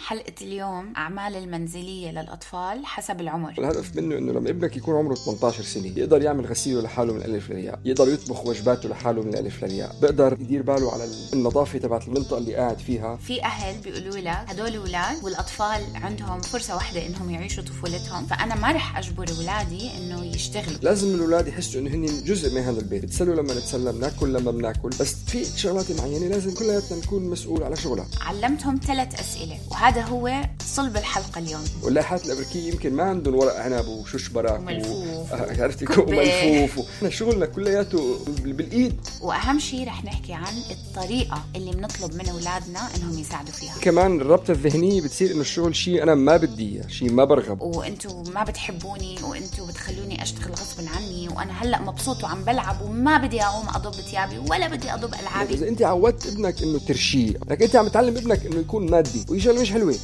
حلقة اليوم أعمال المنزلية للأطفال حسب العمر. الهدف منه إنه لما ابنك يكون عمره 18 سنة يقدر يعمل غسيله لحاله من الالف للياء، يقدر يطبخ وجباته لحاله من الالف للياء، بيقدر يدير باله على النظافة تبعت المنطقة اللي قاعد فيها، في أهل بيقولوا لك هدول أولاد والأطفال عندهم فرصة واحدة إنهم يعيشوا طفولتهم فأنا ما رح أجبر أولادي إنه يشتغلوا. لازم الأولاد يحسوا إنه هن جزء من هذا البيت، بتسلوا لما نتسلى بناكل لما بناكل، بس في شغلات معينة لازم كلياتنا نكون مسؤول على شغلها، علمتهم ثلاث أسئلة وهذا هو صلب الحلقة اليوم. واللايحات الأمريكية يمكن ما عندهم ورق عنب وشوش براك وملفوف. آه، عرفتي. وملفوف و... إحنا شغلنا كلياته بال- بالإيد. وأهم شيء رح نحكي عن الطريقة اللي بنطلب من أولادنا إنهم يساعدوا فيها. كمان الربطة الذهنية بتصير إنه الشغل شيء أنا ما بدي إياه، شيء ما برغب. وأنتوا ما بتحبوني وأنتوا بتخلوني أشتغل غصب عني وأنا هلأ مبسوط وعم بلعب وما بدي أقوم أضب ثيابي ولا بدي أضب ألعابي. إذا انت عودت ابنك إنه ترشيه لكن انت عم تعلم ابنك إنه يكون مادي شغله مش حلوة.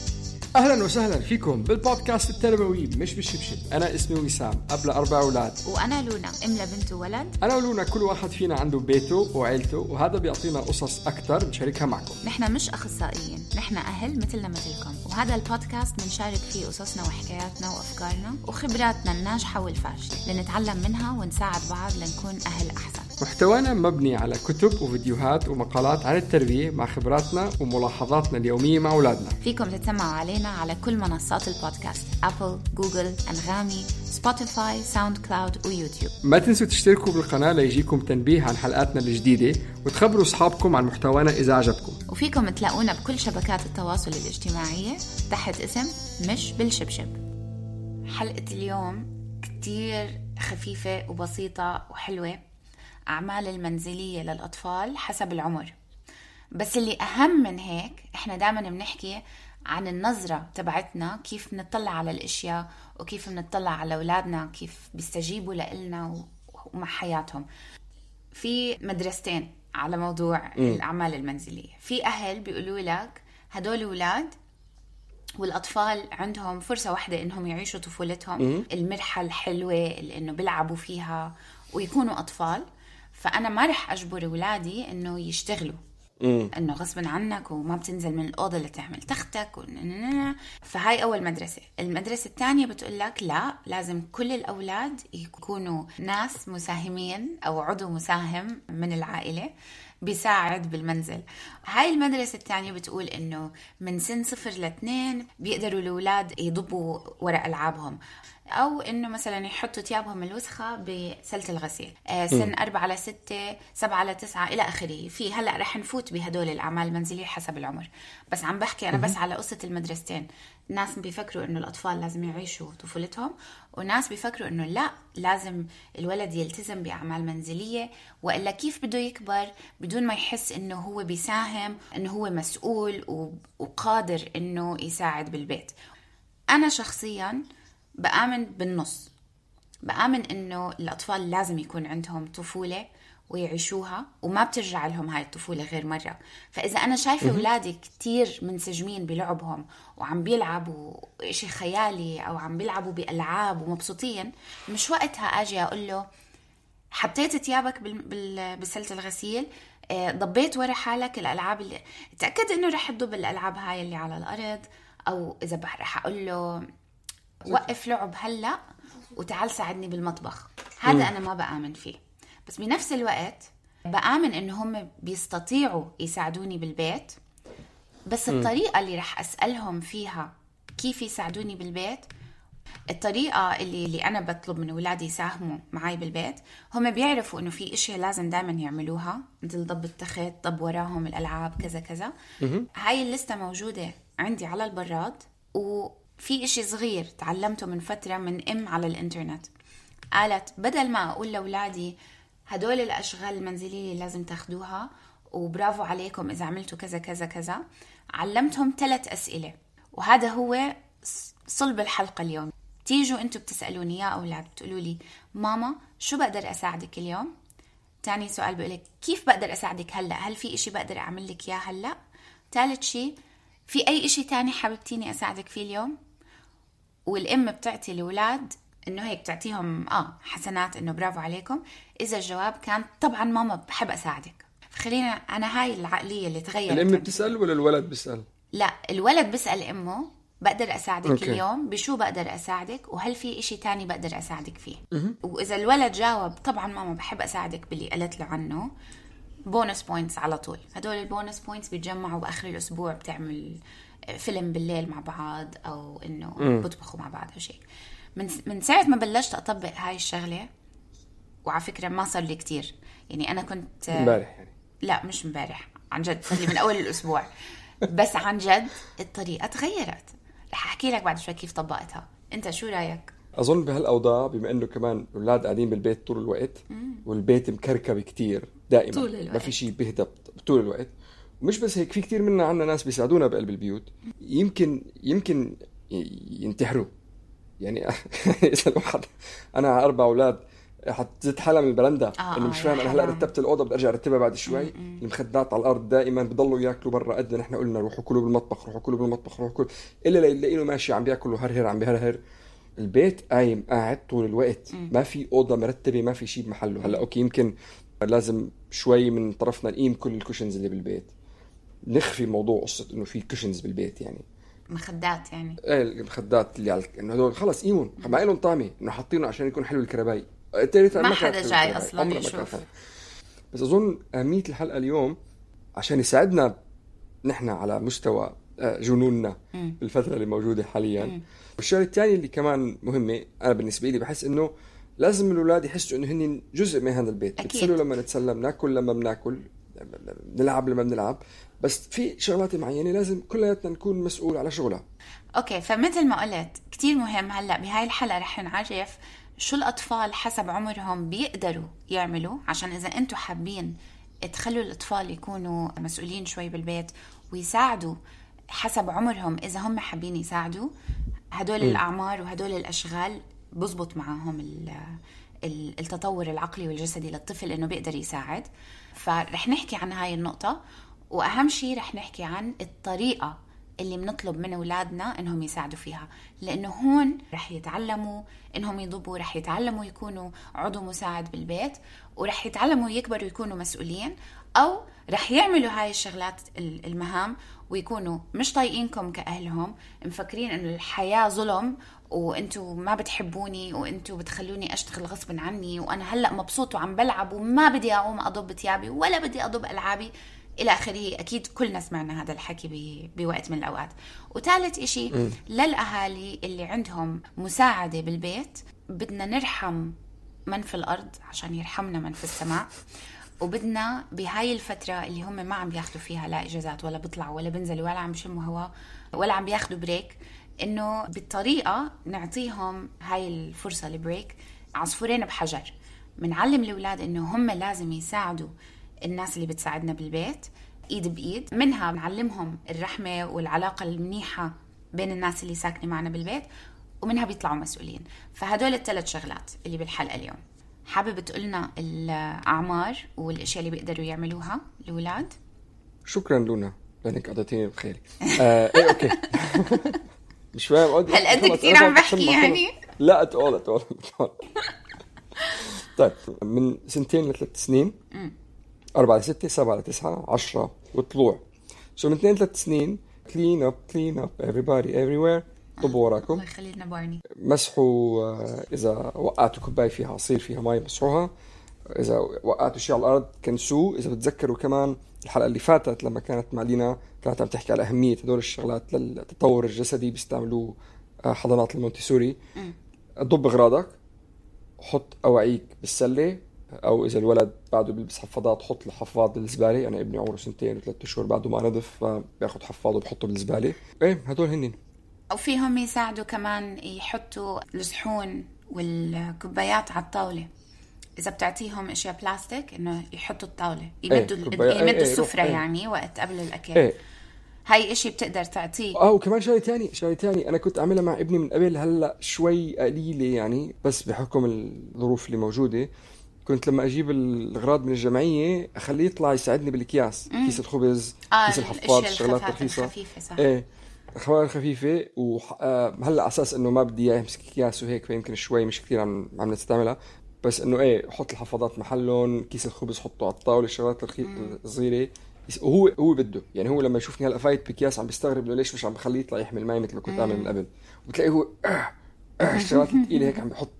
أهلا وسهلا فيكم بالبودكاست التربوي مش بالشبشب. أنا اسمي وسام اب لاربع أولاد. وأنا لونا ام لبنت وولد أنا ولونا كل واحد فينا عنده بيته وعيلته وهذا بيعطينا قصص أكثر نشاركها معكم. نحن مش أخصائيين نحن أهل مثلنا مثلكم. وهذا البودكاست بنشارك فيه قصصنا وحكاياتنا وأفكارنا وخبراتنا الناجحة والفاشلة. لنتعلم منها ونساعد بعض لنكون أهل أحسن. محتوانا مبني على كتب وفيديوهات ومقالات عن التربيه مع خبراتنا وملاحظاتنا اليومية مع أولادنا. فيكم تتسمعوا علينا على كل منصات البودكاست ابل جوجل أنغامي سبوتيفاي ساوند كلاود ويوتيوب ما تنسوا تشتركوا بالقناة ليجيكم تنبيه عن حلقاتنا الجديدة وتخبروا أصحابكم عن محتوانا إذا عجبكم. وفيكم تلاقونا بكل شبكات التواصل الاجتماعية تحت اسم مش بالشبشب. حلقة اليوم كتير خفيفة وبسيطة وحلوة. أعمال المنزلية للأطفال حسب العمر. بس اللي أهم من هيك إحنا دائما بنحكي عن النظرة تبعتنا كيف بنطلع على الأشياء وكيف بنطلع على أولادنا كيف بيستجيبوا لإلنا ومع حياتهم. في مدرستين على موضوع الأعمال المنزلية. في أهل بيقولوا لك هدول أولاد والأطفال عندهم فرصة واحدة إنهم يعيشوا طفولتهم. المرحة الحلوة اللي إنه بيلعبوا فيها ويكونوا أطفال. فأنا ما رح أجبر أولادي إنه يشتغلوا. إنه غصبا عنك وما بتنزل من الأوضة لتعمل تختك و... فهاي أول مدرسة. المدرسة الثانية بتقول لك لا لازم كل الأولاد يكونوا ناس مساهمين أو عضو مساهم من العائلة بيساعد بالمنزل. هاي المدرسة الثانية بتقول إنه من سن صفر لاثنين بيقدروا الأولاد يضبوا ورق ألعابهم. أو إنه مثلا يحطوا ثيابهم الوسخة بسلة الغسيل. آه سن أربعة لستة سبعة لتسعة إلى آخره. في هلأ رح نفوت بهدول الأعمال المنزلية حسب العمر. بس عم بحكي أنا بس على قصة المدرستين. ناس بيفكروا إنه الأطفال لازم يعيشوا طفولتهم وناس بيفكروا إنه لا لازم الولد يلتزم بأعمال منزلية وإلا كيف بده يكبر؟ بدون ما يحس إنه هو بيساهم إنه هو مسؤول وقادر إنه يساعد بالبيت. أنا شخصيا بآمن بالنص بآمن إنه الأطفال لازم يكون عندهم طفولة ويعيشوها وما بترجع لهم هاي الطفولة غير مرة فإذا أنا شايفة أولادي كتير منسجمين بلعبهم وعم بيلعبوا إشي خيالي أو عم بيلعبوا بألعاب ومبسوطين مش وقتها أجي أقول له حطيت ثيابك. بسلة الغسيل آه، ضبيت ورا حالك الألعاب اللي تأكد إنه رح تضب الألعاب هاي اللي على الأرض أو إذا بح- رح أقول له وقف لعب هلا وتعال ساعدني بالمطبخ. هذا أنا ما بآمن فيه. بس بنفس الوقت بآمن إنه هم بيستطيعوا يساعدوني بالبيت بس الطريقة اللي رح أسألهم فيها كيف يساعدوني بالبيت الطريقة اللي, اللي أنا بطلب من أولادي يساهموا معي بالبيت هم بيعرفوا إنه في إشياء لازم دائما يعملوها مثل ضب التخت ضب وراهم الألعاب كذا كذا. هاي اللستة موجودة عندي على البراد وفي إشي صغير تعلمته من فترة من أم على الإنترنت. قالت بدل ما أقول لأولادي هدول الأشغال المنزلية اللي لازم تاخدوها وبرافو عليكم إذا عملتوا كذا كذا كذا علمتهم ثلاث أسئلة. وهذا هو صلب الحلقة اليوم. تيجوا أنتوا بتسألوني يا أولاد بتقولوا لي ماما شو بقدر أساعدك اليوم؟ تاني سؤال بقولك كيف بقدر أساعدك هلأ؟ هل في إشي بقدر أعمل لك إياه هلأ؟ ثالث شيء في أي إشي تاني حاببتيني أساعدك فيه اليوم؟ والأم بتعطي الأولاد إنه هيك تعطيهم آه حسنات إنه برافو عليكم. إذا الجواب كان طبعا ماما بحب أساعدك. خلينا أنا هاي العقلية اللي تغيرت. الأم بتسأل ولا الولد بيسأل؟ لا الولد بيسأل أمه بقدر أساعدك okay. اليوم؟ بشو بقدر أساعدك؟ وهل في إشي تاني بقدر أساعدك فيه؟ م- وإذا الولد جاوب طبعا ماما بحب أساعدك باللي قلت له عنه bonus points على طول. هدول ال bonus points بيتجمعوا بآخر الأسبوع بتعمل فيلم بالليل مع بعض أو إنه بطبخوا مع بعض أو شيء. من من ساعة ما بلشت أطبق هاي الشغلة وعلى فكرة ما صار لي كتير. يعني أنا كنت امبارح يعني. لا مش امبارح عن جد صار لي من أول الأسبوع. بس عن جد الطريقة تغيرت. رح أحكي لك بعد شوي كيف طبقتها. أنت شو رأيك؟ أظن بهالأوضاع بما إنه كمان الاولاد قاعدين بالبيت طول الوقت. والبيت مكركب كتير دائما. طول الوقت. ما في شيء بيهدى طول الوقت. ومش بس هيك في كثير منا عنا ناس بيساعدونا بقلب البيوت. يمكن يمكن ينتحروا. يعني إذا الواحد أنا على أربع أولاد حتزت حالها من البرندا آه إنه مش فاهم أنا هلأ رتبت الأوضة بدي أرجع أرتبها بعد شوي. المخدات على الأرض دائما بضلوا ياكلوا برا قد نحن قلنا روحوا كلوا بالمطبخ روحوا كلوا بالمطبخ روحوا كلوا. إلا ليلاقي ماشي عم بياكل وهرهر عم بيهرهر البيت قايم قاعد طول الوقت. ما في أوضة مرتبة ما في شيء بمحله. هلأ okay يمكن لازم شوي من طرفنا نقيم كل ال cushions اللي بالبيت. نخفي موضوع قصة إنه في cushions بالبيت يعني. مخدات يعني. إيه المخدات اللي على إنه هدول خلص قيمهم ما لهم طعمة. إنه حاطينه عشان يكون حلو الكرباي. ما حدا جاي أصلا يشوف. بس أظن أهمية الحلقة اليوم عشان يساعدنا نحن على مستوى آه، جنوننا بالفترة اللي موجودة حاليا. والشغلة الثانية اللي كمان مهمة أنا بالنسبة لي بحس إنه لازم الأولاد يحسوا إنه هن جزء من هذا البيت. أكيد. بتسلوا لما نتسلى بناكل لما بناكل. بنلعب لما بنلعب. بس في شغلات معينة لازم كلياتنا نكون مسؤول على شغلها. أوكي فمثل ما قلت كثير مهم هلأ بهاي الحلقة رح نعرف شو الأطفال حسب عمرهم بيقدروا يعملوا عشان إذا أنتم حابين تخلوا الأطفال يكونوا مسؤولين شوي بالبيت ويساعدوا حسب عمرهم إذا هم حابين يساعدوا هدول م. الأعمار وهدول الأشغال بزبط معهم التطور العقلي والجسدي للطفل إنه بيقدر يساعد. فرح نحكي عن هاي النقطة وأهم شيء رح نحكي عن الطريقة اللي بنطلب من أولادنا إنهم يساعدوا فيها لأنه هون رح يتعلموا إنهم يضبوا رح يتعلموا يكونوا عضو مساعد بالبيت ورح يتعلموا يكبروا يكونوا مسؤولين. أو رح يعملوا هاي الشغلات المهام ويكونوا مش طايقينكم كأهلهم مفكرين إنه الحياة ظلم وأنتم ما بتحبوني وأنتم بتخلوني أشتغل غصبا عني وأنا هلأ مبسوط وعم بلعب وما بدي أقوم أضب ثيابي ولا بدي أضب ألعابي. إلى آخره أكيد كلنا سمعنا هذا الحكي بوقت من الأوقات. وثالث إشي للأهالي اللي عندهم مساعدة بالبيت بدنا نرحم من في الأرض عشان يرحمنا من في السماء. وبدنا بهاي الفترة اللي هم ما عم بياخذوا فيها لا إجازات ولا بيطلعوا ولا بينزلوا ولا عم بيشموا هواء ولا عم بياخذوا break إنه بالطريقة نعطيهم هاي الفرصة ال break عصفورين بحجر. بنعلم الأولاد إنه هم لازم يساعدوا الناس اللي بتساعدنا بالبيت إيد بإيد. منها بنعلمهم الرحمة والعلاقة المنيحة بين الناس اللي ساكنة معنا بالبيت ومنها بيطلعوا مسؤولين. فهدول الثلاث شغلات اللي بالحلقة اليوم. حابب تقولنا الأعمار والأشياء اللي بيقدروا يعملوها الاولاد شكرا لونا لأنك قضيتيني بخيري آه إيه okay. مش فاهم. هل أنت كثير عم بحكي يعني؟ لا اتقول اتقول طيب من سنتين لثلاث سنين أربعة لستة سبعة لتسعة عشرة وطلوع. شو من اثنين ثلاث سنين clean up clean up everybody everywhere. ضبوا وراكم الله يخلي لنا بارني مسحوا آه، إذا وقعتوا كوباية فيها عصير فيها مي مسحوها. إذا وقعتوا شيء على الأرض كنسوه. إذا بتذكروا كمان الحلقة اللي فاتت لما كانت مع لينا كانت عم تحكي على أهمية هدول الشغلات للتطور الجسدي بيستعملوه آه، حضانات المونتيسوري. ضب أغراضك حط أواعيك بالسلة. أو إذا الولد بعده بيلبس حفاضات حط الحفاض بالزبالة. أنا ابني عمره سنتين وثلاث أشهر بعده ما نضف فبياخذ حفاضه وبحطه بالزبالة. إيه هدول هنن. أو فيهم يساعدوا كمان يحطوا الصحون والكوبايات على الطاولة. إذا بتعطيهم أشياء بلاستيك إنه يحطوا الطاولة يمدوا إيه يمدوا إيه السفرة إيه. يعني وقت قبل الأكل. إيه. هاي إشي بتقدر تعطيه. آه وكمان شغلة ثانية شغلة ثانية أنا كنت اعملها مع ابني من قبل هلأ شوي قليلة يعني بس بحكم الظروف اللي موجودة. كنت لما أجيب الأغراض من الجمعية أخليه يطلع يساعدني بالأكياس. كيس الخبز آه كيس الحفاض الشغلات الرخيصة. إيه. الاخبار الخفيفه وهلا على أساس إنه ما بدي اياه يمسك اكياس وهيك فيمكن شوي مش كثير عم عم نستعملها. بس إنه إيه حط الحفاضات محلهم كيس الخبز حطه على الطاولة الشغلات الصغيرة. وهو هو بده. يعني هو لما يشوفني هلأ فايت بكياس عم بيستغرب إنه ليش مش عم بخليه يطلع يحمل ماي مثل ما كنت اعمل من قبل. وبتلاقيه هو آه آه الشغلات الثقيله هيك عم بيحط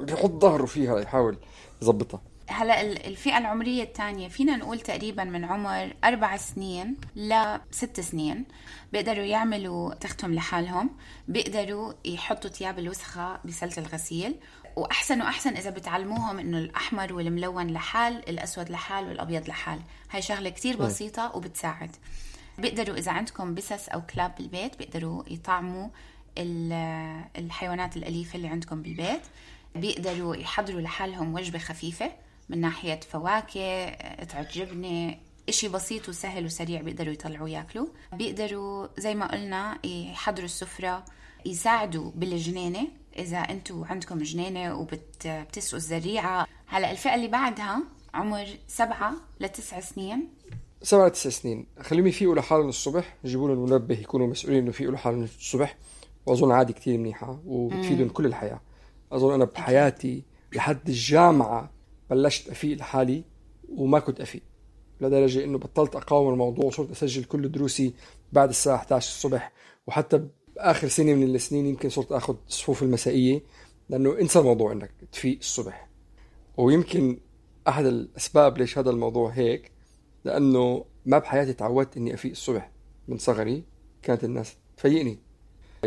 بيحط ظهره فيها يحاول يظبطها. هلا الفئة العمرية الثانية فينا نقول تقريبا من عمر أربع سنين لست سنين بيقدروا يعملوا تختهم لحالهم بيقدروا يحطوا ثياب الوسخة بسلة الغسيل وأحسن وأحسن إذا بتعلموهم إنه الأحمر والملون لحال الأسود لحال والأبيض لحال. هاي شغلة كتير بسيطة وبتساعد. بيقدروا إذا عندكم بسس أو كلاب بالبيت بيقدروا يطعموا الحيوانات الأليفة اللي عندكم بالبيت بيقدروا يحضروا لحالهم وجبة خفيفة. من ناحية فواكه قطعه جبنه إشي بسيط وسهل وسريع بيقدروا يطلعوا ياكلوا. بيقدروا زي ما قلنا يحضروا السفرة يساعدوا بالجنينة. إذا أنتم عندكم جنينة وبتسقوا الزريعة. هلا الفئة اللي بعدها عمر سبعة لتسع سنين. سبعة لتسع سنين. خليهم يفيقوا لحالهم الصبح. يجيبوا لهم منبه يكونوا مسؤولين إنه يفيقوا لحالهم الصبح. وأظن عادي كثير منيحة وبتفيدهم كل الحياة. أظن أنا بحياتي لحد الجامعة بلشت أفيق لحالي وما كنت أفيق لدرجة إنه بطلت أقاوم الموضوع وصرت أسجل كل دروسي بعد الساعة 11 الصبح. وحتى بآخر سنة من السنين يمكن صرت آخذ الصفوف المسائية لأنه انسى الموضوع إنك تفيق الصبح. ويمكن أحد الأسباب ليش هذا الموضوع هيك لأنه ما بحياتي تعودت إني أفيق الصبح من صغري كانت الناس تفيقني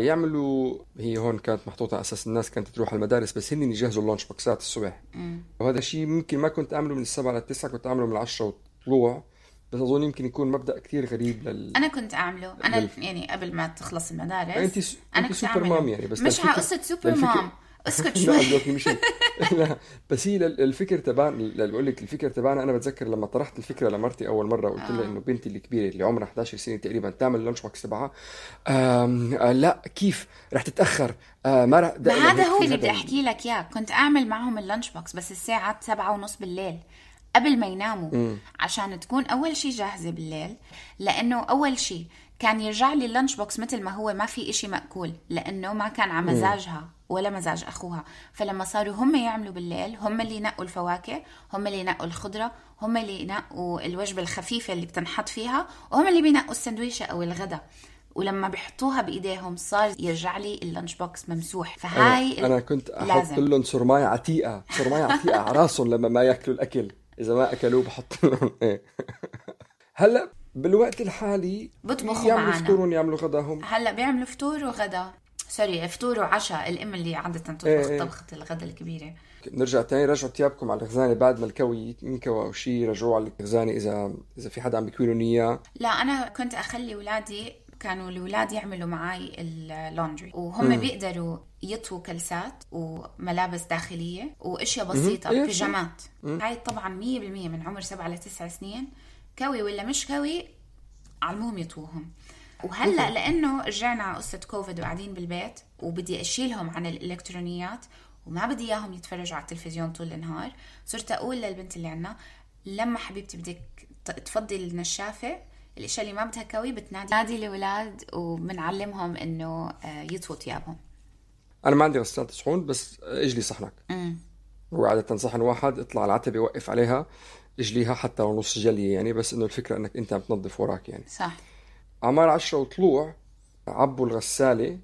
يعملوا هي هون كانت محطوطة على أساس الناس كانت تروح على المدارس بس هن يجهزوا ال lunch box ات الصبح. مم. وهذا الشيء ممكن ما كنت أعمله من السبعة للتسعة كنت أعمله من العشرة وطلوع. بس أظن يمكن يكون مبدأ كثير غريب لل أنا كنت أعمله. أنا لل... يعني قبل ما تخلص المدارس انت س... أنا انت super mom يعني بس مش على قصة super mom. أسكت شوي. لا مش لا بس هي الفكر تبعنا بقول لك الفكر تبعنا أنا بتذكر لما طرحت الفكرة لمرتي أول مرة قلت لها آه. إنه بنتي الكبيرة اللي عمرها 11 سنة تقريبا تعمل lunch box تبعها لا كيف؟ رح تتأخر. آه ما رح ما هذا هو اللي بدي أحكي لك إياه. كنت أعمل معهم ال lunch box بس الساعة 7 ونص بالليل قبل ما يناموا. عشان تكون أول شيء جاهزة بالليل لأنه أول شيء كان يرجع لي ال lunch box مثل ما هو ما في إشي مأكول لأنه ما كان على مزاجها ولا مزاج أخوها. فلما صاروا هم يعملوا بالليل هم اللي ينقوا الفواكه هم اللي ينقوا الخضرة هم اللي ينقوا الوجبة الخفيفة اللي بتنحط فيها وهم اللي بينقوا السندويشة أو الغداء ولما بيحطوها بإيديهم صار يرجع لي ال lunch box ممسوح. فهاي أنا, أنا كنت أحط لهم سرماية عتيقه سرماية عتيقه على راسهم لما ما ياكلوا الأكل. إذا ما أكلوه بحط لهم إيه. هلا بالوقت الحالي بيطبخوا يعملوا معنا فطورهم يعملوا غداهم. هلا بيعملوا فطور وغدا. sorry فطور وعشاء الام اللي عادة تطبخ إيه, إيه. طبخة الغدا الكبيرة. نرجع تاني رجعوا ثيابكم على الخزانه بعد ما الكوي ينكوى أو شيء رجعوه على الخزانه إذا إذا في حدا عم بيكوي لهم اياه لا أنا كنت أخلي اولادي كانوا الاولاد يعملوا معي ال laundry. وهم مم. بيقدروا يطووا كلسات وملابس داخلية وأشياء بسيطة إيه، بيجامات. هاي طبعا 100% من عمر سبعة لتسع سنين. كوي ولا مش كوي علموهم يطوهم. وهلأ لأنه رجعنا على قصة كوفيد وقاعدين بالبيت وبدي أشيلهم عن الإلكترونيات وما بدي إياهم يتفرجوا على التلفزيون طول النهار. صرت أقول للبنت اللي عنا لما حبيبتي بدك تفضي النشافة الإشياء اللي ما بدها كوي بتنادي نادي الأولاد وبنعلمهم إنه آه، يطفوا ثيابهم أنا ما عندي غسالة صحون بس إجلي صحنك. هو عادة صحن واحد اطلع على العتبة وقف عليها. اجليها حتى لو نص جلية يعني بس إنه الفكرة إنك أنت عم تنظف وراك يعني. صح. عمار عشرة وطلوع عبوا الغسالة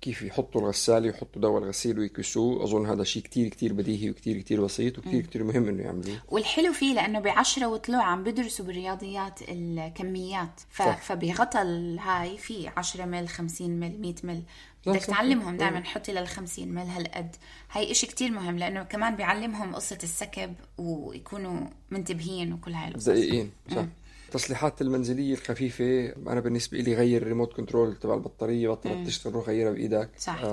كيف يحطوا الغسالة ويحطوا دواء الغسيل ويكسوه. أظن هذا شيء كتير كتير بديهي وكتير كتير بسيط وكتير كتير مهم إنه يعملوه. والحلو فيه لأنه بعشرة وطلوع عم بدرسوا بالرياضيات الكميات. ف... فبغطى الهاي في 10 مل 50 مل 100 مل بدك تعلمهم دائما حطي لل 50 مل هالقد. هاي إشي كتير مهم لأنه كمان بيعلمهم قصة السكب ويكونوا منتبهين وكل هاي القصص. دقيقين صح. التصليحات المنزلية الخفيفة أنا بالنسبة لي غير ال remote control تبع البطارية بطلت تشتغل روح غيرها بإيدك. صح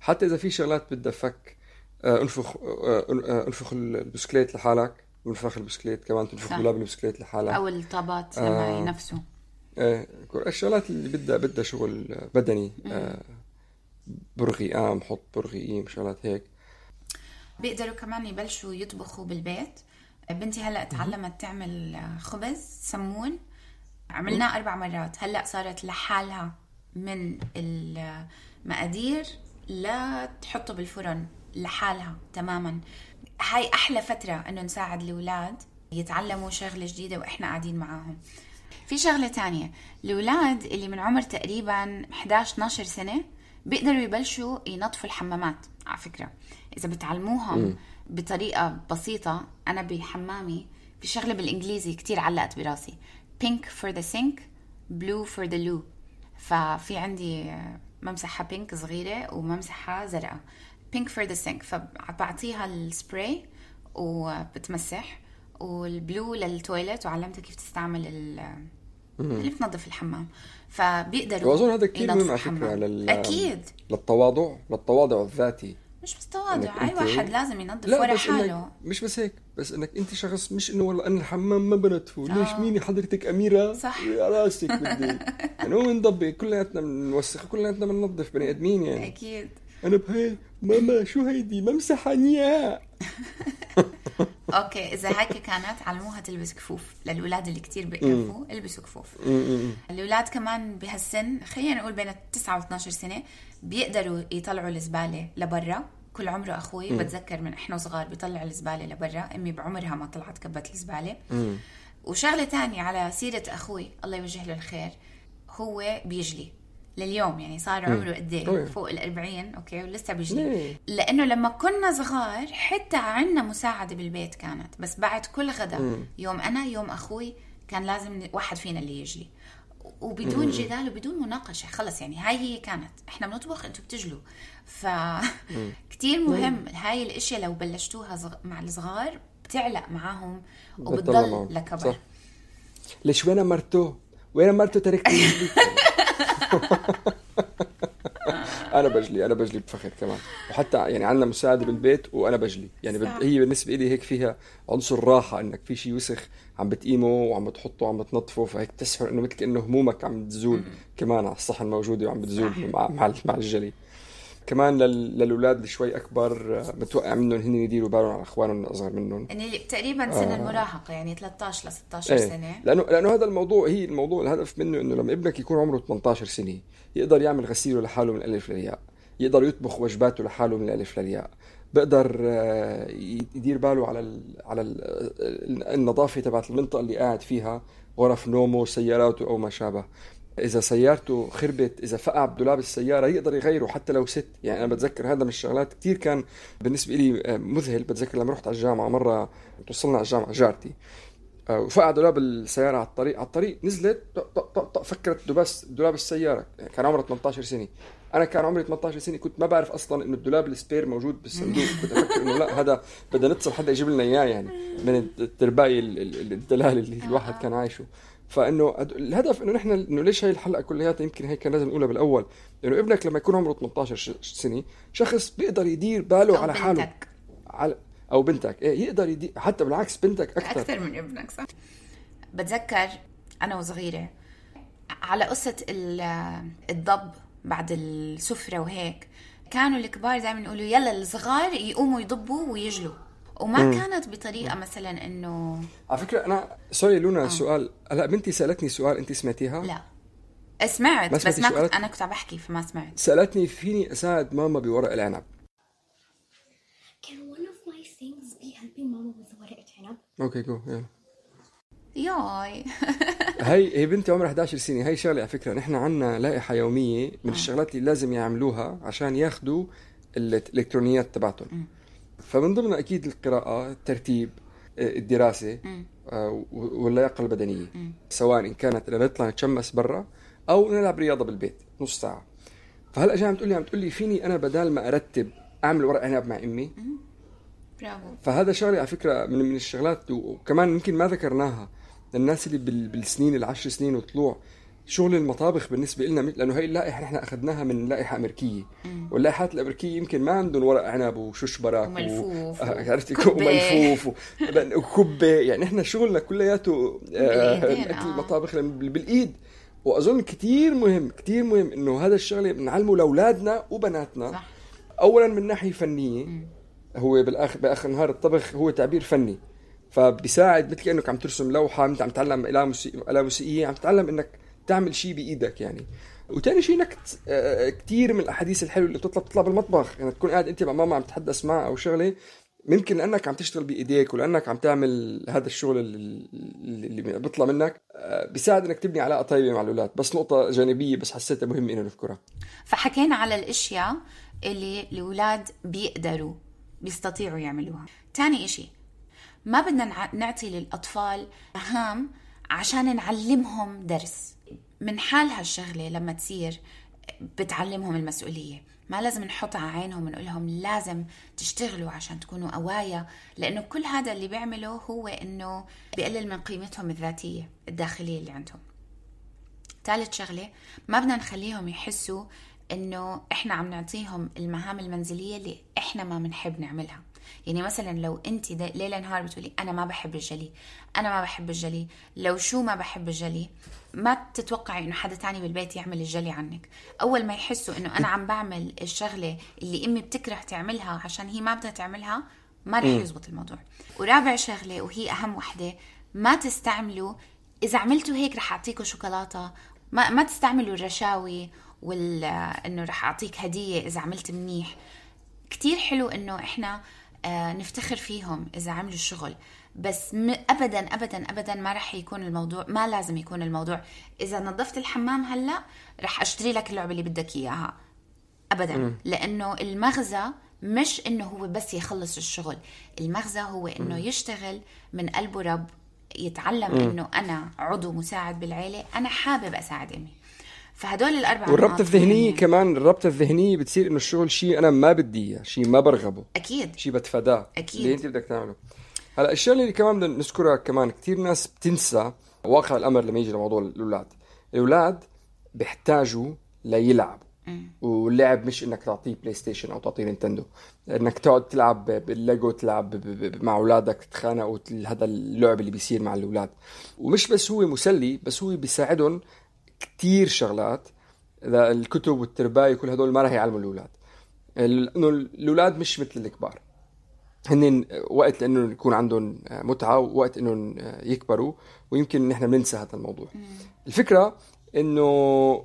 حتى إذا في شغلات بدها فك آه انفخ آه, آه، انفخ البسكليت لحالك منفخ البسكليت كمان تنفخ دولاب البسكليت لحالك. أو الطابات لما آه نفسه إيه الشغلات اللي بدها بدها شغل بدني آه برغي قام حط برغي قيم شغلات هيك. بيقدروا كمان يبلشوا يطبخوا بالبيت؟ بنتي هلأ تعلمت تعمل خبز سمون. عملناه أربع مرات. هلأ صارت لحالها من المقادير لا تحطه بالفرن لحالها تماما. هاي أحلى فترة إنه نساعد الأولاد يتعلموا شغلة جديدة وإحنا قاعدين معاهم. في شغلة تانية. الأولاد اللي من عمر تقريبا 11 12 سنة بيقدروا يبلشوا ينظفوا الحمامات على فكرة. إذا بتعلموهم بطريقة بسيطة أنا بحمامي في شغله بالإنجليزي كتير علقت براسي. Pink for the sink blue for the loo. ففي عندي ممسحة pink صغيرة وممسحة زرقاء. Pink for the sink فبعطيها السبراي وبتمسح وال blue لل toilet وعلمتها كيف تستعمل اللي بتنظف الحمام. فبيقدروا وأظن هذا كثير مهم على فكرة لل... أكيد. للتواضع للتواضع الذاتي. مش بس تواضع أي واحد لازم ينظف ورا حاله. مش بس هيك بس إنك أنت شخص مش إنه والله أنا الحمام ما بنظفه ليش؟ آه. مين حضرتك أميرة؟ صح. راسك بدي. يعني هو بنضبط كلياتنا بنوسخ كلياتنا بننظف بني آدمين يعني. أكيد. أنا بهي ماما شو هيدي؟ ممسحه نيا okay إذا هيك كانت علموها تلبس كفوف. للأولاد اللي كتير بيقرفوا البسوا كفوف. الأولاد كمان بهالسن خلينا نقول بين 9 و 12 سنة بيقدروا يطلعوا الزبالة لبرا. كل عمره أخوي مم. بتذكر من إحنا صغار بيطلع الزبالة لبرا. أمي بعمرها ما طلعت كبت الزبالة. وشغلة تانية على سيرة أخوي الله يوجه له الخير هو بيجلي. لليوم يعني صار عمره قد إيه؟ فوق ال 40 أوكي؟ ولسه بيجلي. لأنه لما كنا صغار حتى عندنا مساعدة بالبيت كانت. بس بعد كل غدا يوم أنا يوم أخوي كان لازم واحد فينا اللي يجلي. وبدون جدال وبدون مناقشة. خلص يعني هاي هي كانت. إحنا بنطبخ أنتم بتجلوا. ف كثير مهم. هاي الأشياء لو بلشتوها زغ... مع الصغار بتعلق معاهم وبتضل لكبر. ليش وين مرتو؟ وين مرتو تركتني أنا بجلي أنا بجلي بفخر كمان. وحتى يعني عندنا مساعدة بالبيت وأنا بجلي. يعني صح. هي بالنسبة لي هيك فيها عنصر راحة إنك في شيء وسخ عم بتقيمه وعم بتحطه وعم بتنظفه فهيك تسحر إنه مثل كأنه همومك عم تزول كمان على الصحن موجوده وعم بتزول مع مع, مع الجلي. كمان لل... للأولاد اللي شوي أكبر بتوقع منهم هن يديروا بالهم على أخوانهم الأصغر منهم يعني تقريبا سن آه. المراهقة يعني 13 ل 16 إيه. سنة لأنه لأنه هذا الموضوع هي الموضوع الهدف منه إنه لما ابنك يكون عمره 18 سنة يقدر يعمل غسيله لحاله من الألف للياء يقدر يطبخ وجباته لحاله من الألف للياء بقدر آه، يدير باله على ال على ال النظافة تبعت المنطقة اللي قاعد فيها غرف نومه سياراته أو ما شابه إذا سيارته خربت إذا فقع بدولاب السياره يقدر يغيره حتى لو ست. يعني أنا بتذكر هذا من الشغلات كثير كان بالنسبة لي آه، مذهل. بتذكر لما رحت على الجامعة مرة توصلنا على الجامعة جارتي. آه، وفقع دولاب السياره على الطريق. على الطريق نزلت طق طق طق طق فكرت دبس دولاب السياره يعني كان عمرها 18 سنة. أنا كان عمري 18 سنة كنت ما بعرف أصلا إنه الدولاب السبير موجود بالصندوق. كنت أفكر إنه لا هذا بدنا نتصل حدا يجيب لنا إياه يعني من الترباي الدلال اللي الواحد كان عايشه. فإنه الهدف إنه نحن إنه ليش هاي الحلقة كلياتها يمكن هيك كان لازم نقولها بالأول؟ إنه ابنك لما يكون عمره 18 سنة شخص بيقدر يدير باله على حاله. بنتك. على أو بنتك. إيه يقدر يدير حتى بالعكس بنتك أكثر. أكثر من ابنك صح. بتذكر أنا وصغيرة على قصة الضب بعد السفرة وهيك كانوا الكبار دائما يقولوا يلا الصغار يقوموا يضبوا ويجلوا. وما مم. كانت بطريقة مثلا إنه على فكرة أنا sorry لونا آه. سؤال. هلا بنتي سألتني سؤال انت سمعتيها؟ لا. سمعت بس ما كنت أنا كنت عم بحكي فما سمعت. سألتني فيني أساعد ماما بورق العنب. Can one of my things be helping mama with ورق عنب؟ okay جو يلا yay. هي هي بنتي عمرها 11 سنة. هي شغلة على فكرة نحن عندنا لائحة يومية من الشغلات اللي لازم يعملوها عشان ياخذوا الإلكترونيات تبعتهم. فمن ضمنها أكيد القراءة الترتيب آه، الدراسة آه، واللياقة البدنية. سواء إن كانت نطلع نتشمس برا أو نلعب رياضة بالبيت نص ساعة. فهلأ جاي عم تقول لي عم تقول لي فيني أنا بدال ما أرتب أعمل ورق عنب مع أمي؟ برافو. فهذا شغلة على فكرة من من الشغلات وكمان يمكن ما ذكرناها للناس اللي بالسنين العشر سنين وطلوع. شغل المطابخ بالنسبة لنا لأنه هي اللائحة نحن أخذناها من لائحة أمريكية. واللائحات الأمريكية يمكن ما عندهم ورق عنب وشوش براك وملفوف آه، عرفتي وملفوف وكبه يعني نحن شغلنا كلياته آه، أكل آه. المطابخ بالإيد. وأظن كثير مهم كثير مهم إنه هذا الشغلة بنعلمه لأولادنا وبناتنا. صح. اولا من ناحية فنية هو بالاخر بآخر النهار الطبخ هو تعبير فني. فبيساعد مثل كأنك عم ترسم لوحة انت عم تتعلم اله موسيقية عم تتعلم إنك تعمل شيء بإيدك يعني. وثاني شيء إنك آه، كثير من الأحاديث الحلوة اللي بتطلع بتطلع بالمطبخ. يعني تكون قاعد أنت مع ماما عم تتحدث معها أو شغلة ممكن لأنك عم تشتغل بإيديك ولأنك عم تعمل هذا الشغل اللي بيطلع منك آه، بيساعد إنك تبني علاقة طيبة مع الأولاد. بس نقطة جانبية بس حسيتها مهمة إنه نذكرها. فحكينا على الأشياء اللي الأولاد بيقدروا بيستطيعوا يعملوها. تاني إشي ما بدنا نعطي للأطفال مهام عشان نعلمهم درس. من حال هالشغلة لما تصير بتعلمهم المسؤولية. ما لازم نحط على عينهم ونقول لهم لازم تشتغلوا عشان تكونوا قوايا لأنه كل هذا اللي بيعمله هو إنه بيقلل من قيمتهم الذاتية الداخلية اللي عندهم. ثالث شغلة ما بدنا نخليهم يحسوا إنه إحنا عم نعطيهم المهام المنزلية اللي إحنا ما بنحب نعملها. يعني مثلا لو انت ليل نهار بتقولي أنا ما بحب الجلي أنا ما بحب الجلي لو شو ما بحب الجلي ما تتوقعي إنه حدا تاني بالبيت يعمل الجلي عنك. أول ما يحسوا إنه أنا عم بعمل الشغلة اللي أمي بتكره تعملها عشان هي ما بدها تعملها ما رح يزبط الموضوع. ورابع شغلة وهي أهم وحدة ما تستعملوا إذا عملتوا هيك رح اعطيكم شوكولاتة ما ما تستعملوا الرشاوي ولا إنه رح أعطيك هدية إذا عملت منيح كتير حلو إنه إحنا آه، نفتخر فيهم إذا عملوا الشغل بس. ابدا ابدا ابدا ما رح يكون الموضوع ما لازم يكون الموضوع إذا نظفت الحمام هلأ رح أشتري لك اللعبة اللي بدك إياها ابدا م. لأنه المغزى مش إنه هو بس يخلص الشغل المغزى هو إنه م. يشتغل من قلبه رب يتعلم م. إنه أنا عضو مساعد بالعيلة أنا حابب أساعد امي فهدول الأربع والربط الذهنيه كمان الربط الذهنيه بتصير إنه الشغل شيء أنا ما بدي إياه شيء ما برغبه. أكيد. شيء بتفاداه. أكيد. اللي أنت بدك تعمله. هلا الشيء اللي كمان بدنا نذكرها كمان كثير ناس بتنسى واقع الأمر لما يجي لموضوع الأولاد. الأولاد بيحتاجوا ليلعبوا واللعب مش إنك تعطيه PlayStation أو تعطيه Nintendo. إنك تقعد تلعب بالليجو تلعب مع أولادك تتخانقوا هذا اللعب اللي بيصير مع الأولاد. ومش بس هو مسلي بس هو بيساعدهم كتير شغلات إذا الكتب والترباية كل هدول ما راح يعلموا الأولاد. إنه الأولاد مش مثل الكبار. هن وقت لأنه يكون عندهم متعة ووقت انهم يكبروا ويمكن نحن بننسى هذا الموضوع. الفكرة إنه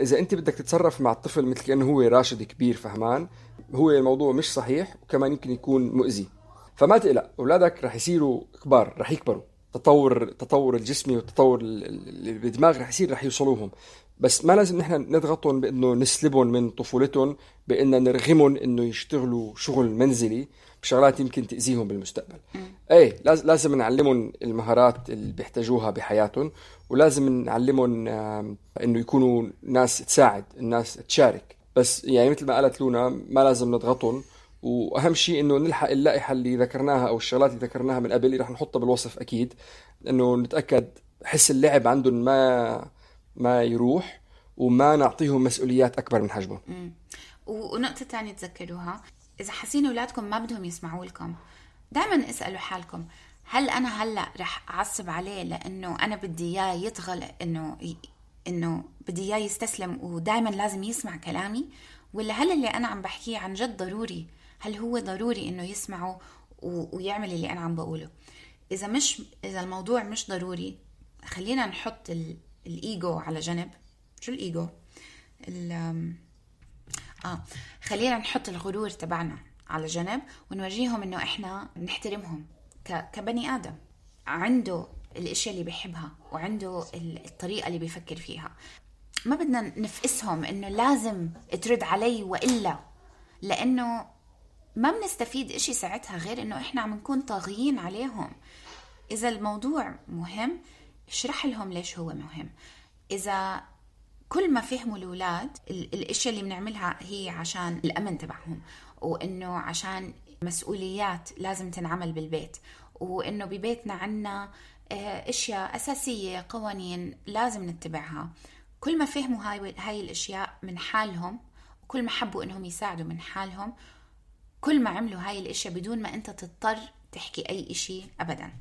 إذا أنت بدك تتصرف مع الطفل مثل كأنه هو راشد كبير فهمان هو الموضوع مش صحيح وكمان يمكن يكون مؤذي. فما تقلق أولادك رح يصيروا كبار رح يكبروا. تطور التطور الجسمي والتطور اللي بالدماغ رح يصير رح يوصلوهم. بس ما لازم نحن نضغطهم بإنه نسلبهم من طفولتهم بإن نرغمهم إنه يشتغلوا شغل منزلي بشغلات يمكن تأذيهم بالمستقبل. إيه لازم نعلمهم المهارات اللي بيحتاجوها بحياتهم ولازم نعلمهم إنه يكونوا ناس تساعد الناس تشارك. بس يعني مثل ما قالت لونا ما لازم نضغطهم وأهم شيء إنه نلحق اللائحة اللي ذكرناها أو الشغلات اللي ذكرناها من قبل اللي رح نحطها بالوصف أكيد إنه نتأكد حس اللعب عندهم ما ما يروح وما نعطيهم مسؤوليات أكبر من حجمهم. ونقطة ثانية تذكروها إذا حاسين أولادكم ما بدهم يسمعوا لكم دائما اسألوا حالكم هل أنا هلأ رح أعصب عليه لأنه أنا بدي إياه يطغى إنه إنه بدي إياه يستسلم ودائما لازم يسمع كلامي؟ ولا هل اللي أنا عم بحكيه عن جد ضروري هل هو ضروري إنه يسمعه ويعمل اللي أنا عم بقوله؟ إذا مش إذا الموضوع مش ضروري خلينا نحط الإيجو على جنب. شو الإيجو؟ ال آه خلينا نحط الغرور تبعنا على جنب ونورجيهم إنه إحنا بنحترمهم كبني آدم. عنده الإشياء اللي بيحبها وعنده الطريقة اللي بيفكر فيها. ما بدنا نفقسهم إنه لازم ترد علي وإلا لأنه ما بنستفيد إشي ساعتها غير إنه إحنا عم نكون طاغيين عليهم. إذا الموضوع مهم اشرح لهم ليش هو مهم. إذا كل ما فهموا الأولاد الإشياء اللي بنعملها هي عشان الأمن تبعهم وإنه عشان مسؤوليات لازم تنعمل بالبيت وإنه ببيتنا عنا آه، إشياء أساسية قوانين لازم نتبعها. كل ما فهموا هاي هاي الإشياء من حالهم وكل ما حبوا إنهم يساعدوا من حالهم كل ما عملوا هاي الإشياء بدون ما أنت تضطر تحكي أي إشي ابدا.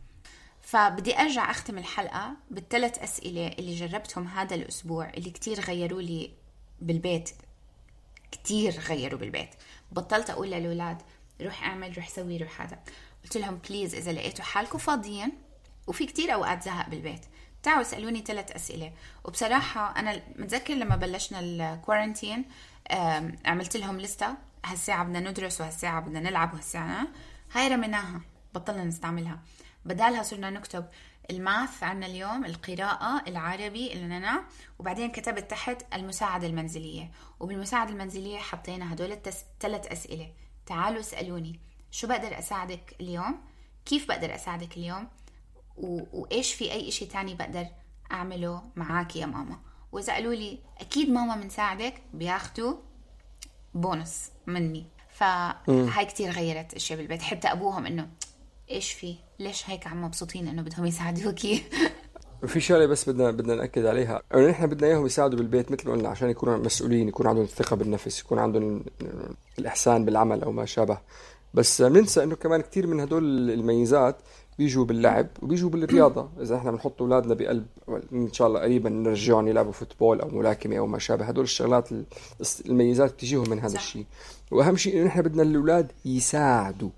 فبدي أرجع أختم الحلقة بالثلاث أسئلة اللي جربتهم هذا الأسبوع اللي كتير غيروا لي بالبيت. كتير غيروا بالبيت. بطلت أقول للأولاد روح أعمل روح سوي روح هذا. قلت لهم please إذا لقيتوا حالكم فاضيين وفي كتير أوقات زهق بالبيت. تعالوا اسألوني ثلاث أسئلة. وبصراحة أنا متذكر لما بلشنا ال quarantine عملت لهم لسته هالساعة بدنا ندرس وهالساعة بدنا نلعب وهالساعة هاي رميناها بطلنا نستعملها. بدالها صرنا نكتب ال math عنا اليوم القراءة العربي لنا وبعدين كتبت تحت المساعدة المنزلية. وبالمساعدة المنزلية حطينا هدول الثلاث أسئلة. تعالوا اسألوني شو بقدر أساعدك اليوم؟ كيف بقدر أساعدك اليوم؟ و... وإيش في أي إشي تاني بقدر أعمله معاك يا ماما؟ وإذا قالوا لي أكيد ماما بنساعدك بياخدوا بونص. مني. فهاي كتير غيرت أشياء بالبيت. حتى أبوهم إنه إيش في؟ ليش هيك عم مبسوطين إنه بدهم يساعدوكي في شغلة بس بدنا بدنا نأكد عليها. إنه نحن بدنا إياهم يساعدوا بالبيت مثل ما قلنا عشان يكونوا مسؤولين يكون عندهم الثقة بالنفس يكون عندهم الإحسان بالعمل أو ما شابه. بس بننسى إنه كمان كثير من هدول الميزات بيجوا باللعب وبيجوا بالرياضة. إذا إحنا بنحط أولادنا بقلب إن شاء الله قريبا نرجعهم يلعبوا فوتبول أو ملاكمة أو ما شابه. هدول الشغلات الميزات بتجيهم من هذا الشيء. وأهم شيء إنه نحن بدنا الأولاد يساعدوا.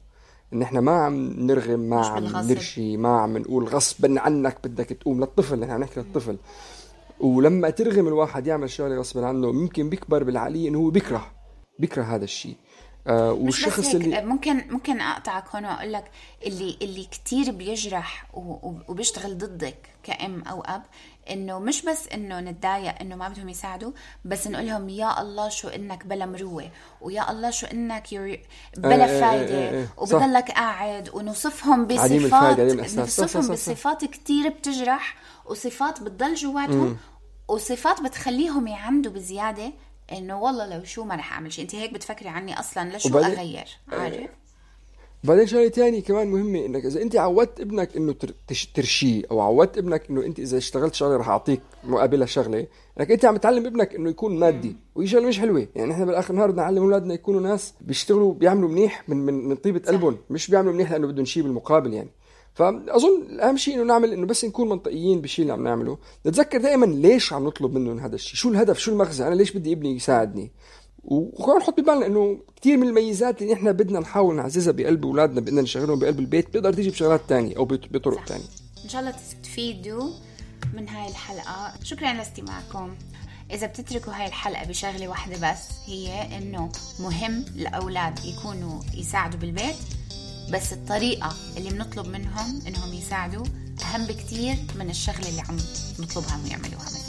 إن إحنا ما عم نرغم ما عم نرشي ما عم نقول غصبا عنك بدك تقوم. للطفل نحن عم نحكي للطفل. ولما ترغم الواحد يعمل شغلة غصبا عنه ممكن بيكبر بالعقلية إنه هو بيكره بيكره هذا الشيء. آه والشخص اللي ممكن ممكن أقطعك هون وأقول لك اللي اللي كثير بيجرح وبيشتغل ضدك كأم أو أب إنه مش بس إنه نتضايق إنه ما بدهم يساعدوا بس نقول لهم يا الله شو إنك بلا مروة ويا الله شو إنك بلا إيه، إيه، فايدة وبضلك قاعد ونوصفهم بصفات نوصفهم بصفات كثير بتجرح وصفات بتضل جواتهم وصفات بتخليهم يعندوا بزيادة انه والله لو شو ما رح اعمل شيء انت هيك بتفكري عني أصلا لشو اغير عارف؟ بعدين شغلة ثانية كمان مهمة إنك إذا انت عودت ابنك إنه ترشيه أو عودت ابنك إنه انت إذا اشتغلت شغلة رح أعطيك مقابلها شغلة إنك انت عم تعلم ابنك إنه يكون مادي وهي شغلة مش حلوة. يعني إحنا بالآخر النهار بدنا نعلم أولادنا يكونوا ناس بيشتغلوا بيعملوا منيح من من من طيبة قلبهم مش بيعملوا منيح لأنه بدهم شيء بالمقابل يعني. فأظن أهم شيء إنه نعمل إنه بس نكون منطقيين بالشيء اللي عم نعمله. نتذكر دائما ليش عم نطلب منهم هذا الشيء؟ شو الهدف؟ شو المغزى؟ أنا ليش بدي ابني يساعدني؟ وكمان نحط ببالنا إنه كثير من الميزات اللي إحنا بدنا نحاول نعززها بقلب أولادنا بدنا نشغلهم بقلب البيت بتقدر تيجي بشغلات تانية أو بطرق تانية. إن شاء الله تستفيدوا من هاي الحلقة. شكرا لاستماعكم. إذا بتتركوا هاي الحلقة بشغلة واحدة بس هي إنه مهم الأولاد يكونوا يساعدوا بالبيت. بس الطريقة اللي بنطلب منهم إنهم يساعدوا أهم بكتير من الشغلة اللي عم نطلبها ويعملوها منهم.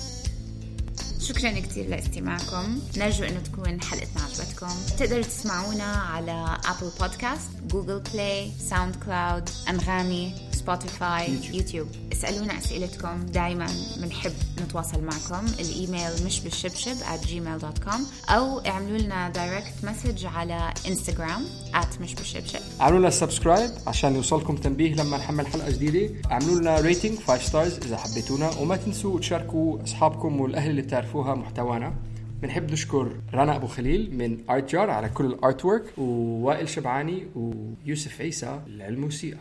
شكرا كثير لاستماعكم. نرجو إنه تكون حلقتنا عجبتكم. تقدروا تسمعونا على Apple Podcasts Google Play SoundCloud أنغامي. Spotify YouTube اسألونا أسئلتكم. دائما بنحب نتواصل معكم. الإيميل مش بالشبشب at gmail.com أو اعملوا لنا direct message على انستغرام at مش بالشبشب اعملوا لنا subscribe عشان يوصلكم تنبيه لما نحمل حلقة جديدة. اعملوا لنا rating 5 stars إذا حبيتونا. وما تنسوا تشاركوا أصحابكم والأهل اللي بتعرفوها محتوانا. بنحب نشكر رنا أبو خليل من Art Jar على كل ال artwork ووائل شبعاني ويوسف عيسى للموسيقى.